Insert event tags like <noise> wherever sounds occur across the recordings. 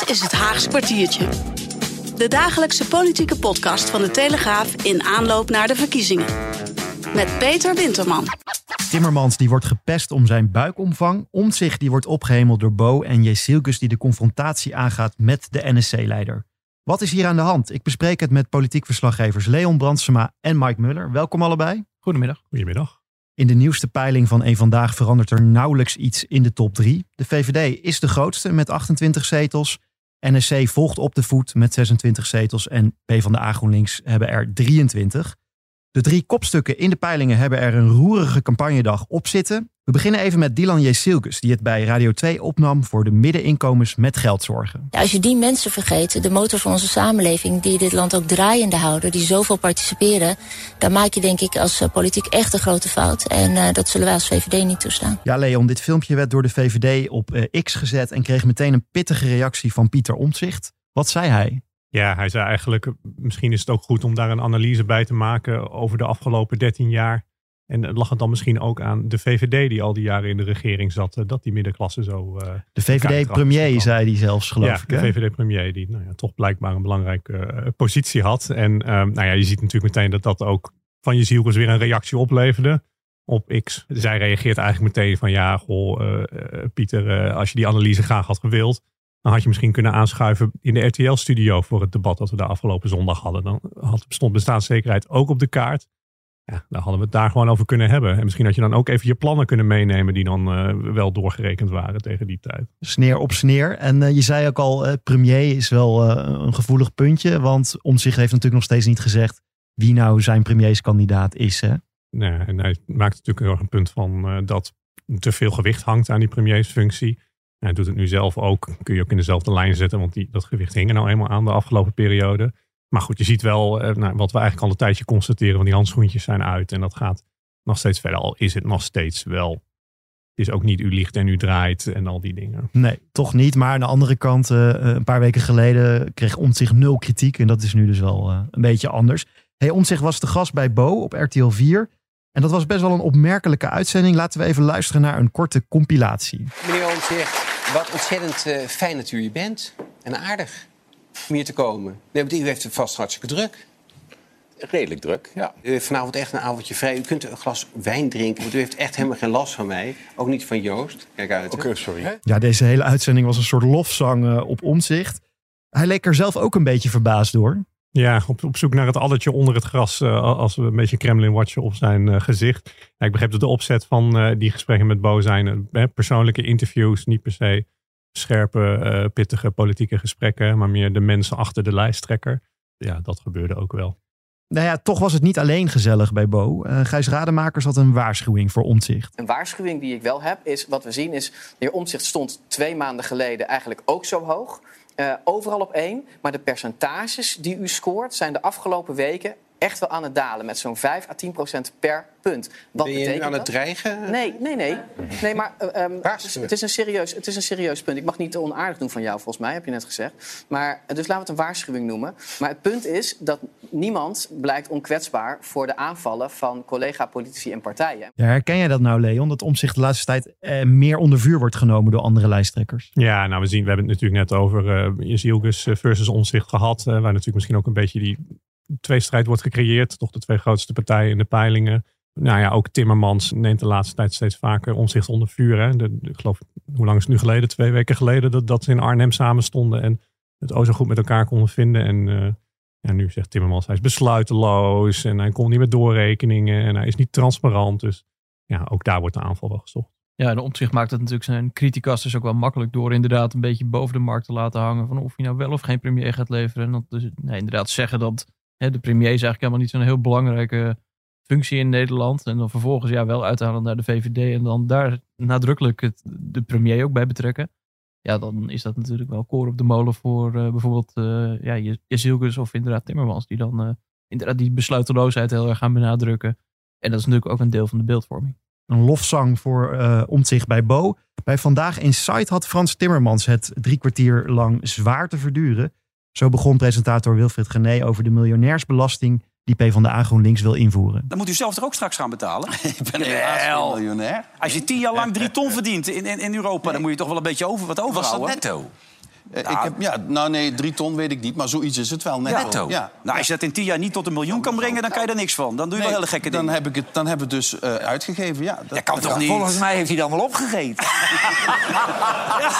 Dit is het Haags kwartiertje. De dagelijkse politieke podcast van de Telegraaf in aanloop naar de verkiezingen. Met Peter Winterman. Timmermans die wordt gepest om zijn buikomvang. Omtzigt die wordt opgehemeld door Bo. En Jezilkus die de confrontatie aangaat met de NSC-leider. Wat is hier aan de hand? Ik bespreek het met politiek verslaggevers Leon Brandsema en Mike Muller. Welkom allebei. Goedemiddag. Goedemiddag. In de nieuwste peiling van een vandaag verandert er nauwelijks iets in de top 3. De VVD is de grootste met 28 zetels. NSC volgt op de voet met 26 zetels en PvdA GroenLinks hebben er 23. De drie kopstukken in de peilingen hebben er een roerige campagnedag op zitten. We beginnen even met Dylan J. die het bij Radio 2 opnam voor de middeninkomens met geldzorgen. Ja, als je die mensen vergeet, de motor van onze samenleving, die dit land ook draaiende houden, die zoveel participeren, dan maak je denk ik als eh, politiek echt een grote fout. En uh, dat zullen wij als VVD niet toestaan. Ja, Leon, dit filmpje werd door de VVD op uh, X gezet en kreeg meteen een pittige reactie van Pieter Omtzigt. Wat zei hij? Ja, hij zei eigenlijk, misschien is het ook goed om daar een analyse bij te maken over de afgelopen 13 jaar. En lag het dan misschien ook aan de VVD die al die jaren in de regering zat, eh, dat die middenklasse zo... Uh, de VVD-premier zei die zelfs, geloof ja, ik. de VVD-premier die nou ja, toch blijkbaar een belangrijke uh, positie had. En um, nou ja, je ziet natuurlijk meteen dat dat ook van je zielkens weer een reactie opleverde op X. Zij reageert eigenlijk meteen van ja, goh, Pieter, als je die analyse graag had gewild, dan had je misschien kunnen aanschuiven in de RTL-studio voor het debat dat we daar afgelopen zondag hadden. Dan had, bestond bestaanszekerheid ook op de kaart. Ja, daar hadden we het daar gewoon over kunnen hebben. En misschien had je dan ook even je plannen kunnen meenemen die dan uh, wel doorgerekend waren tegen die tijd. Sneer op sneer. En uh, je zei ook al, uh, premier is wel een gevoelig puntje. Want om zich heeft natuurlijk nog steeds niet gezegd wie nou zijn premierskandidaat is. Hè? Nee, en hij maakt natuurlijk heel erg een punt van dat te veel gewicht hangt aan die premiersfunctie. Hij doet het nu zelf ook. Kun je ook in dezelfde lijn zetten, want die, dat gewicht hing er nou eenmaal aan de afgelopen periode. Maar goed, je ziet wel eh, nou, wat we eigenlijk al een tijdje constateren, want die handschoentjes zijn uit. En dat gaat nog steeds verder. Al is het nog steeds wel. Het is ook niet u ligt en u draait en al die dingen. Nee, toch niet. Maar aan de andere kant, uh, een paar weken geleden kreeg Omtzigt nul kritiek. En dat is nu dus wel uh, een beetje anders. Hey, Omtzigt was de gast bij Bo op RTL 4. En dat was best wel een opmerkelijke uitzending. Laten we even luisteren naar een korte compilatie. Meneer Omtzigt, wat ontzettend uh, fijn dat u hier bent. En aardig om hier te komen. Nee, want u heeft het vast hartstikke druk. Redelijk druk, ja. U heeft vanavond echt een avondje vrij. U kunt een glas wijn drinken, want u heeft echt helemaal geen last van mij. Ook niet van Joost. Kijk uit. Oké, okay, sorry. Ja, deze hele uitzending was een soort lofzang uh, op omzicht. Hij leek er zelf ook een beetje verbaasd door. Ja, op, op zoek naar het addertje onder het gras. Uh, als we een beetje Kremlin-watchen op zijn uh, gezicht. Ja, ik begreep dat de opzet van uh, die gesprekken met Bo zijn. persoonlijke interviews, niet per se scherpe, pittige politieke gesprekken. Maar meer de mensen achter de lijsttrekker. Ja, dat gebeurde ook wel. Nou ja, toch was het niet alleen gezellig bij Bo. Gijs Rademakers had een waarschuwing voor Omtzigt. Een waarschuwing die ik wel heb, is wat we zien is... de heer Omtzigt stond twee maanden geleden eigenlijk ook zo hoog... Uh, overal op één. Maar de percentages die u scoort zijn de afgelopen weken echt wel aan het dalen. Met zo'n 5 à 10 procent per punt. Wat ben je nu aan het dreigen? Nee, nee, nee. nee maar um, het, is, het, is een serieus, het is een serieus punt. Ik mag niet te onaardig doen van jou, volgens mij, heb je net gezegd. Maar, dus laten we het een waarschuwing noemen. Maar het punt is dat niemand blijkt onkwetsbaar... voor de aanvallen van collega-politici en partijen. Ja, herken jij dat nou, Leon? Dat omzicht de laatste tijd eh, meer onder vuur wordt genomen door andere lijsttrekkers? Ja, nou, we zien, we hebben het natuurlijk net over uh, Jezielgus versus Omzicht gehad. Uh, waar natuurlijk misschien ook een beetje die tweestrijd wordt gecreëerd. Toch de twee grootste partijen in de peilingen. Nou ja, ook Timmermans neemt de laatste tijd steeds vaker omzicht onder vuur. Hè. De, ik geloof, hoe lang is het nu geleden? Twee weken geleden dat, dat ze in Arnhem samen stonden en het o zo goed met elkaar konden vinden. En uh, ja, nu zegt Timmermans, hij is besluiteloos en hij komt niet met doorrekeningen en hij is niet transparant. Dus ja, ook daar wordt de aanval wel gezocht. Ja, de opzicht maakt het natuurlijk zijn criticas dus ook wel makkelijk door inderdaad een beetje boven de markt te laten hangen van of hij nou wel of geen premier gaat leveren. En dat dus nee, inderdaad zeggen dat de premier is eigenlijk helemaal niet zo'n heel belangrijke functie in Nederland. En dan vervolgens ja, wel uithalen naar de VVD en dan daar nadrukkelijk het, de premier ook bij betrekken. Ja, dan is dat natuurlijk wel koor op de molen voor uh, bijvoorbeeld uh, ja, of inderdaad Timmermans. Die dan uh, inderdaad die besluiteloosheid heel erg gaan benadrukken. En dat is natuurlijk ook een deel van de beeldvorming. Een lofzang voor uh, omzicht bij Bo. Bij Vandaag in Site had Frans Timmermans het drie kwartier lang zwaar te verduren. Zo begon presentator Wilfried Gené over de miljonairsbelasting die PvdA GroenLinks wil invoeren. Dan moet u zelf er ook straks gaan betalen. <laughs> ik ben geen miljonair. Als je tien jaar lang drie ton <laughs> verdient in, in, in Europa, nee. dan moet je toch wel een beetje over wat overhouden. Was dat netto? Ik heb, ja, nou nee, drie ton weet ik niet, maar zoiets is het wel netto. netto. Ja. Nou, als je dat in tien jaar niet tot een miljoen kan brengen, dan kan je er niks van. Dan doe je wel hele gekke dingen. Dan, heb ik het, dan hebben we het dus uh, uitgegeven. Ja, dat, kan toch niet? Volgens mij heeft hij het allemaal opgegeten. <laughs> ja.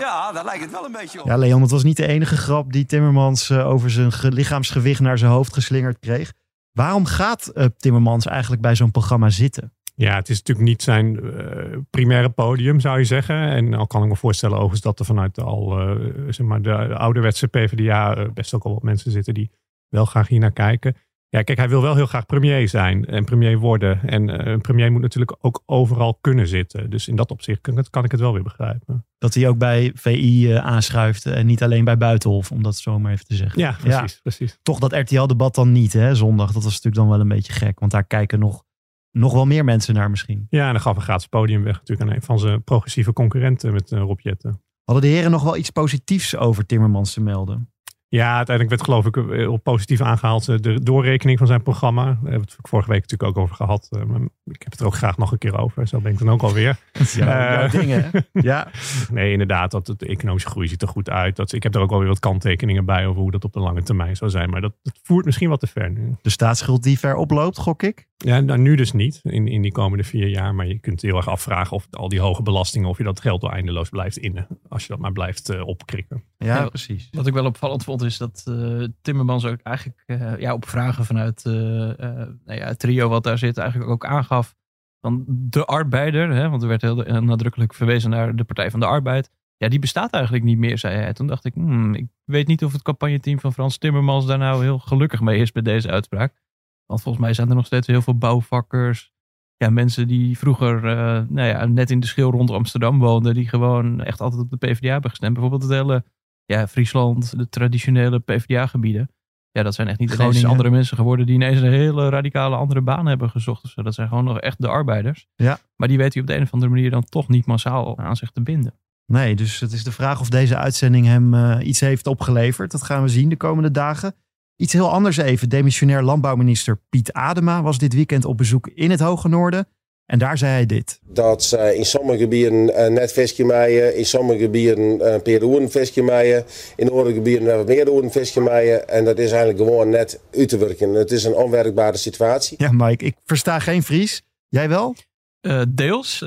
ja, daar lijkt het wel een beetje op. Ja, Leon, het was niet de enige grap die Timmermans uh, over zijn lichaamsgewicht naar zijn hoofd geslingerd kreeg. Waarom gaat uh, Timmermans eigenlijk bij zo'n programma zitten? Ja, het is natuurlijk niet zijn uh, primaire podium, zou je zeggen. En al kan ik me voorstellen overigens dat er vanuit de, al, uh, zeg maar de, de ouderwetse PvdA uh, best ook al wat mensen zitten die wel graag hier naar kijken. Ja, kijk, hij wil wel heel graag premier zijn en premier worden. En een premier moet natuurlijk ook overal kunnen zitten. Dus in dat opzicht kan, kan ik het wel weer begrijpen. Dat hij ook bij VI aanschuift en niet alleen bij Buitenhof, om dat zo maar even te zeggen. Ja, precies. Ja. precies. Toch dat RTL-debat dan niet, hè, zondag. Dat was natuurlijk dan wel een beetje gek, want daar kijken nog nog wel meer mensen naar misschien. Ja, en dan gaf een gratis podium weg natuurlijk aan een van zijn progressieve concurrenten met uh, Rob Jetten. Hadden de heren nog wel iets positiefs over Timmermans te melden? Ja, uiteindelijk werd geloof ik op positief aangehaald de doorrekening van zijn programma. Daar hebben we het vorige week natuurlijk ook over gehad. Maar ik heb het er ook graag nog een keer over. Zo ben ik dan ook alweer. Ja, uh, dingen. ja. Nee, inderdaad. Dat de economische groei ziet er goed uit. Dat, ik heb er ook alweer wat kanttekeningen bij over hoe dat op de lange termijn zou zijn. Maar dat, dat voert misschien wat te ver nu. De staatsschuld die ver oploopt, gok ik? Ja, nou, nu dus niet. In, in die komende vier jaar. Maar je kunt heel erg afvragen of al die hoge belastingen, of je dat geld wel eindeloos blijft innen. Als je dat maar blijft uh, opkrikken. Ja, ja, precies. Wat ik wel opvallend vond is dat uh, Timmermans ook eigenlijk uh, ja, op vragen vanuit nou ja, het trio wat daar zit eigenlijk ook aangaf van de arbeider, hè, want er werd heel nadrukkelijk verwezen naar de Partij van de Arbeid. Ja, die bestaat eigenlijk niet meer, zei hij. Toen dacht ik, hmm, ik weet niet of het campagneteam van Frans Timmermans daar nou heel gelukkig mee is bij deze uitspraak. Want volgens mij zijn er nog steeds heel veel bouwvakkers. Ja, mensen die vroeger uh, nou ja, net in de schil rond Amsterdam woonden. Die gewoon echt altijd op de PvdA hebben gestemd. Bijvoorbeeld het hele ja, Friesland, de traditionele PvdA-gebieden. Ja, dat zijn echt niet ineens andere mensen geworden die ineens een hele radicale andere baan hebben gezocht. Dus dat zijn gewoon nog echt de arbeiders. Ja. Maar die weet hij op de een of andere manier dan toch niet massaal aan zich te binden. Nee, dus het is de vraag of deze uitzending hem uh, iets heeft opgeleverd. Dat gaan we zien de komende dagen. Iets heel anders even. Demissionair landbouwminister Piet Adema was dit weekend op bezoek in het Hoge Noorden. En daar zei hij dit. Dat ze in sommige gebieden uh, net visje maaien, in sommige gebieden een oeren visje maaien, in andere gebieden hebben we meer oeren visje maaien. En dat is eigenlijk gewoon net uit te werken. Het is een onwerkbare situatie. Ja, Mike, ik versta geen Fries. Jij wel? Uh, deels.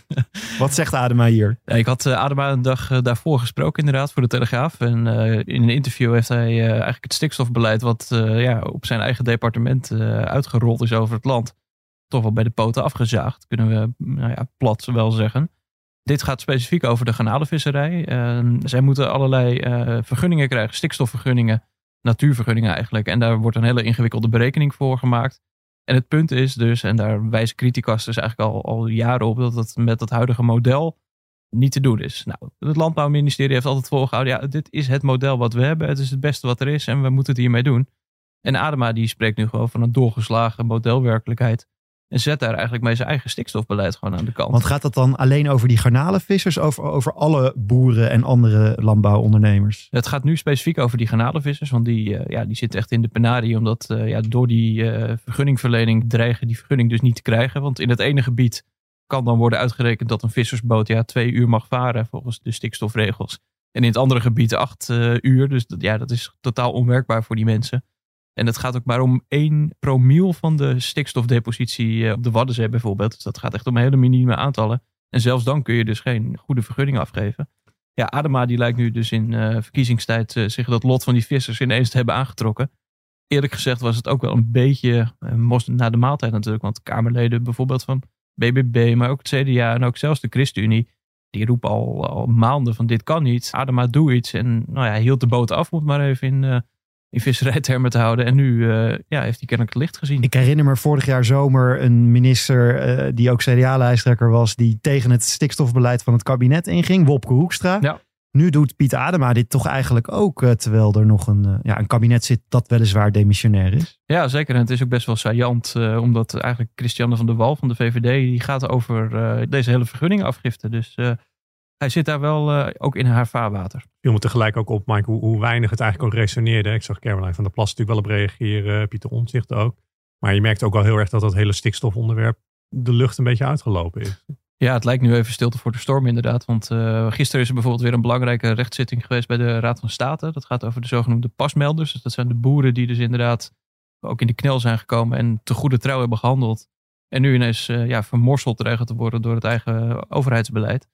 <laughs> Wat zegt Adema hier? Ik had uh, Adema een dag daarvoor gesproken inderdaad voor de Telegraaf. En in een interview heeft hij eigenlijk het stikstofbeleid wat ja, op zijn eigen departement uitgerold is over het land toch wel bij de poten afgezaagd, kunnen we nou ja, plat wel zeggen. Dit gaat specifiek over de garnalenvisserij. Uh, zij moeten allerlei vergunningen krijgen, stikstofvergunningen, natuurvergunningen eigenlijk. En daar wordt een hele ingewikkelde berekening voor gemaakt. En het punt is dus, en daar wijzen criticasters eigenlijk al, al jaren op, dat het met het huidige model niet te doen is. Nou, het Landbouwministerie heeft altijd volgehouden, ja, dit is het model wat we hebben, het is het beste wat er is en we moeten het hiermee doen. En Adema die spreekt nu gewoon van een doorgeslagen modelwerkelijkheid. En zet daar eigenlijk mee zijn eigen stikstofbeleid gewoon aan de kant. Want gaat dat dan alleen over die garnalenvissers, over, over alle boeren en andere landbouwondernemers? Het gaat nu specifiek over die garnalenvissers, want die, uh, ja, die zitten echt in de penarie, omdat uh, ja, door die uh, vergunningverlening dreigen die vergunning dus niet te krijgen. Want in het ene gebied kan dan worden uitgerekend dat een vissersboot ja, twee uur mag varen volgens de stikstofregels. En in het andere gebied acht uur, dus dat, ja, dat is totaal onwerkbaar voor die mensen. En het gaat ook maar om 1 promiel van de stikstofdepositie op de Waddenzee bijvoorbeeld. Dus dat gaat echt om hele minieme aantallen. En zelfs dan kun je dus geen goede vergunning afgeven. Ja, Adema die lijkt nu dus in uh, verkiezingstijd uh, zich dat lot van die vissers ineens te hebben aangetrokken. Eerlijk gezegd was het ook wel een beetje uh, na de maaltijd natuurlijk. Want Kamerleden bijvoorbeeld van BBB, maar ook het CDA en ook zelfs de ChristenUnie. Die roepen al, al maanden van dit kan niet. Adema doe iets. En nou ja, hij hield de boot af, moet maar even in in visserijtermen te houden. En nu uh, ja, heeft hij kennelijk het licht gezien. Ik herinner me vorig jaar zomer een minister uh, die ook CDA-lijsttrekker was, die tegen het stikstofbeleid van het kabinet inging, Wopke Hoekstra. Ja. Nu doet Piet Adema dit toch eigenlijk ook, uh, terwijl er nog een, ja, een kabinet zit dat weliswaar demissionair is. Ja, zeker. En het is ook best wel saillant, omdat eigenlijk Christiane van der Wal van de VVD, die gaat over deze hele vergunningafgifte. Dus hij zit daar wel uh, ook in haar vaarwater. Je moet tegelijk ook op, Mike, hoe, hoe, weinig het eigenlijk ook resoneerde. Ik zag Caroline van der Plas natuurlijk wel op reageren, Pieter Omtzigt ook. Maar je merkt ook wel heel erg dat dat hele stikstofonderwerp de lucht een beetje uitgelopen is. Ja, het lijkt nu even stilte voor de storm inderdaad. Want uh, gisteren is er bijvoorbeeld weer een belangrijke rechtszitting geweest bij de Raad van State. Dat gaat over de zogenoemde pasmelders. Dus dat zijn de boeren die dus inderdaad ook in de knel zijn gekomen en te goede trouw hebben gehandeld. En nu ineens uh, ja, vermorseld dreigen te worden door het eigen overheidsbeleid.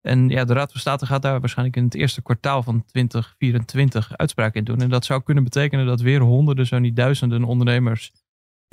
En ja, de Raad van State gaat daar waarschijnlijk in het eerste kwartaal van 2024 uitspraak in doen. En dat zou kunnen betekenen dat weer honderden, zo niet duizenden ondernemers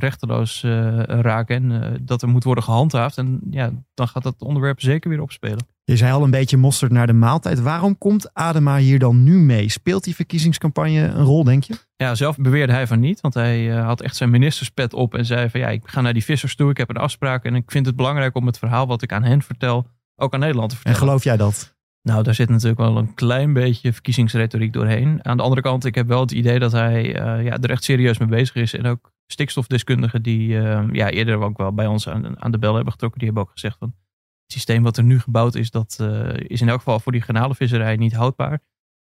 rechteloos uh, raken. En uh, dat er moet worden gehandhaafd. En ja, dan gaat dat onderwerp zeker weer opspelen. Je zei al een beetje mosterd naar de maaltijd. Waarom komt Adema hier dan nu mee? Speelt die verkiezingscampagne een rol, denk je? Ja, zelf beweerde hij van niet. Want hij uh, had echt zijn ministerspet op en zei van ja, ik ga naar die vissers toe. Ik heb een afspraak en ik vind het belangrijk om het verhaal wat ik aan hen vertel ook aan Nederland te vertellen. En geloof jij dat? Nou, daar zit natuurlijk wel een klein beetje verkiezingsretoriek doorheen. Aan de andere kant, ik heb wel het idee dat hij uh, ja, er echt serieus mee bezig is. En ook stikstofdeskundigen die uh, ja, eerder ook wel bij ons aan, aan, de bel hebben getrokken, die hebben ook gezegd van het systeem wat er nu gebouwd is, dat uh, is in elk geval voor die garnalenvisserij niet houdbaar.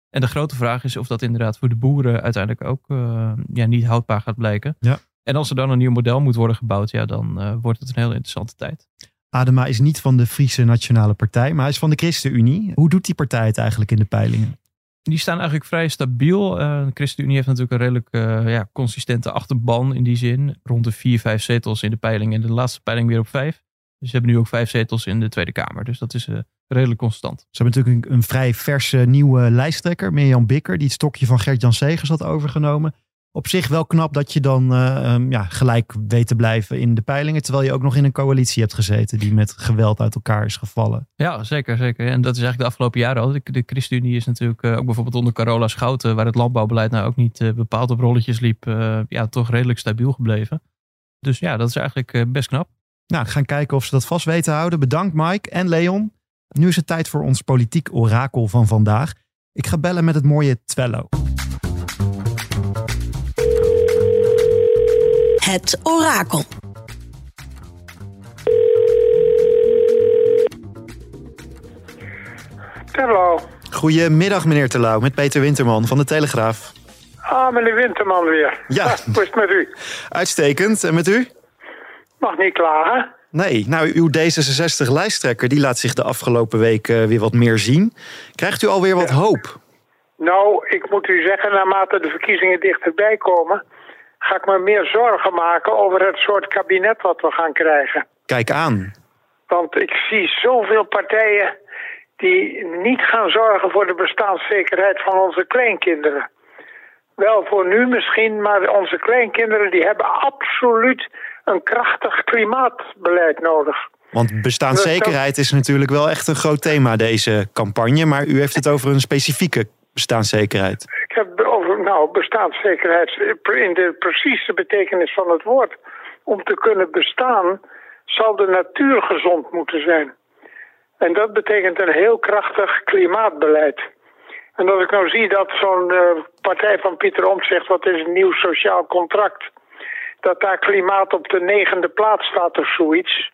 En de grote vraag is of dat inderdaad voor de boeren uiteindelijk ook ja, niet houdbaar gaat blijken. Ja. En als er dan een nieuw model moet worden gebouwd, ja, dan wordt het een heel interessante tijd. Adema is niet van de Friese Nationale Partij, maar hij is van de ChristenUnie. Hoe doet die partij het eigenlijk in de peilingen? Die staan eigenlijk vrij stabiel. Uh, de ChristenUnie heeft natuurlijk een redelijk uh, ja, consistente achterban in die zin. Rond de vier, vijf zetels in de peiling en de laatste peiling weer op vijf. Dus ze hebben nu ook vijf zetels in de Tweede Kamer. Dus dat is uh, redelijk constant. Ze hebben natuurlijk een, een vrij verse nieuwe lijsttrekker, Mirjam Bikker, die het stokje van Gert-Jan Segers had overgenomen op zich wel knap dat je dan uh, um, ja, gelijk weet te blijven in de peilingen. Terwijl je ook nog in een coalitie hebt gezeten die met geweld uit elkaar is gevallen. Ja, zeker. zeker. En dat is eigenlijk de afgelopen jaren al. De, de ChristenUnie is natuurlijk uh, ook bijvoorbeeld onder Carola Schouten, waar het landbouwbeleid nou ook niet uh, bepaald op rolletjes liep, ja, toch redelijk stabiel gebleven. Dus ja, dat is eigenlijk best knap. Nou, gaan kijken of ze dat vast weten te houden. Bedankt Mike en Leon. Nu is het tijd voor ons politiek orakel van vandaag. Ik ga bellen met het mooie Twello. Het orakel. Terlouw. Goedemiddag meneer Terlouw, met Peter Winterman van de Telegraaf. Ah, meneer Winterman weer. Ja. Hoe is het met u? Uitstekend. En met u? Mag niet klagen. Nee, nou uw D66-lijsttrekker die laat zich de afgelopen week uh, weer wat meer zien. Krijgt u alweer wat ja. hoop? Nou, ik moet u zeggen, naarmate de verkiezingen dichterbij komen ga ik me meer zorgen maken over het soort kabinet wat we gaan krijgen. Kijk aan. Want ik zie zoveel partijen die niet gaan zorgen voor de bestaanszekerheid van onze kleinkinderen. Wel voor nu misschien, maar onze kleinkinderen die hebben absoluut een krachtig klimaatbeleid nodig. Want bestaanszekerheid is natuurlijk wel echt een groot thema deze campagne, maar u heeft het over een specifieke bestaanszekerheid. Bestaanszekerheid in de precieze betekenis van het woord. Om te kunnen bestaan zal de natuur gezond moeten zijn. En dat betekent een heel krachtig klimaatbeleid. En als ik nou zie dat zo'n uh, partij van Pieter Omtzigt, wat is een nieuw sociaal contract, dat daar klimaat op de negende plaats staat of zoiets,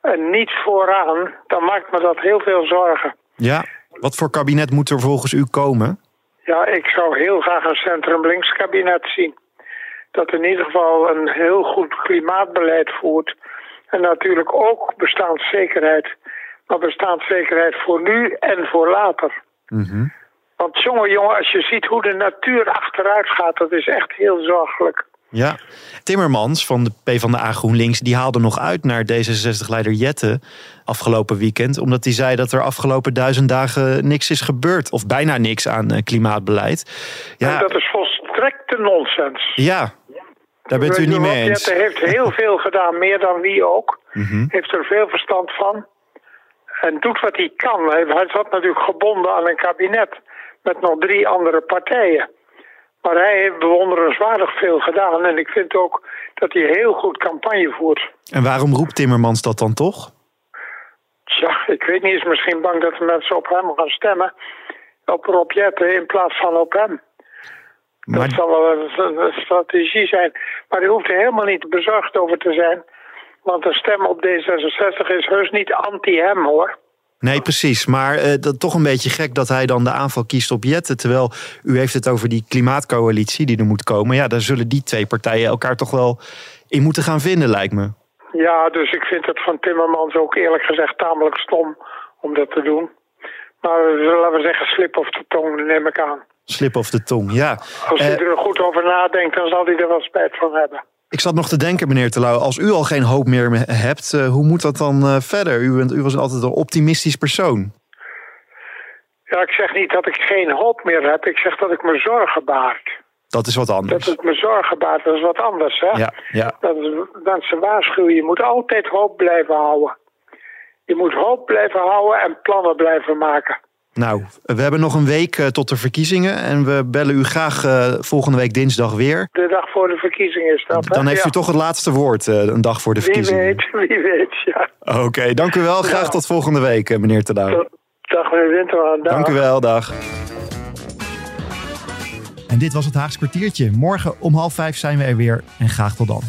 en niet vooraan, dan maakt me dat heel veel zorgen. Ja, wat voor kabinet moet er volgens u komen? Ja, ik zou heel graag een centrum-links kabinet zien. Dat in ieder geval een heel goed klimaatbeleid voert. En natuurlijk ook bestaanszekerheid. Maar bestaanszekerheid voor nu en voor later. Mm -hmm. Want jongen, jongen, als je ziet hoe de natuur achteruit gaat, dat is echt heel zorgelijk. Ja, Timmermans van de PvdA GroenLinks, die haalde nog uit naar D66-leider Jette afgelopen weekend. Omdat hij zei dat er afgelopen duizend dagen niks is gebeurd. Of bijna niks aan uh, klimaatbeleid. Ja, en dat is volstrekte nonsens. Ja, daar bent u niet mee eens. Jette heeft heel veel gedaan, meer dan wie ook. Mm -hmm. Heeft er veel verstand van. En doet wat hij kan. Hij zat natuurlijk gebonden aan een kabinet met nog drie andere partijen. Maar hij heeft bewonderenswaardig veel gedaan. En ik vind ook dat hij heel goed campagne voert. En waarom roept Timmermans dat dan toch? Tja, ik weet niet. Is misschien bang dat de mensen op hem gaan stemmen. Op Rob Jetten in plaats van op hem. Maar... Dat zal wel een, een strategie zijn. Maar hij hoeft er helemaal niet bezorgd over te zijn. Want een stem op D66 is heus niet anti-hem hoor. Nee, precies. Maar uh, dat toch een beetje gek dat hij dan de aanval kiest op Jette. Terwijl u heeft het over die klimaatcoalitie die er moet komen. Ja, daar zullen die twee partijen elkaar toch wel in moeten gaan vinden, lijkt me. Ja, dus ik vind het van Timmermans ook eerlijk gezegd tamelijk stom om dat te doen. Maar laten we zeggen, slip of de tong, neem ik aan. Slip of de tong, ja. Als hij Eh, er goed over nadenkt, dan zal hij er wel spijt van hebben. Ik zat nog te denken, meneer Terlouw, als u al geen hoop meer me- hebt, eh, hoe moet dat dan eh, verder? U, bent, u was altijd een optimistisch persoon. Ja, ik zeg niet dat ik geen hoop meer heb. Ik zeg dat ik me zorgen baart. Dat is wat Dat anders. het me zorgen baart, dat is wat anders, hè? Ja, ja. Dat is, dat is een waarschuwing. Je moet altijd hoop blijven houden. Je moet hoop blijven houden en plannen blijven maken. Nou, we hebben nog een week eh, tot de verkiezingen en we bellen u graag eh, volgende week dinsdag weer. De dag voor de verkiezingen is dat, hè? Dan heeft Ja. u toch het laatste woord, eh, een dag voor de Wie verkiezingen. weet, wie weet, ja. Oké, dank u wel. Graag Ja. tot volgende week, meneer Terlouw. Dag meneer Winterman. dag. Dank u wel, dag. En dit was het Haagse kwartiertje. Morgen om half vijf zijn we er weer en graag tot dan.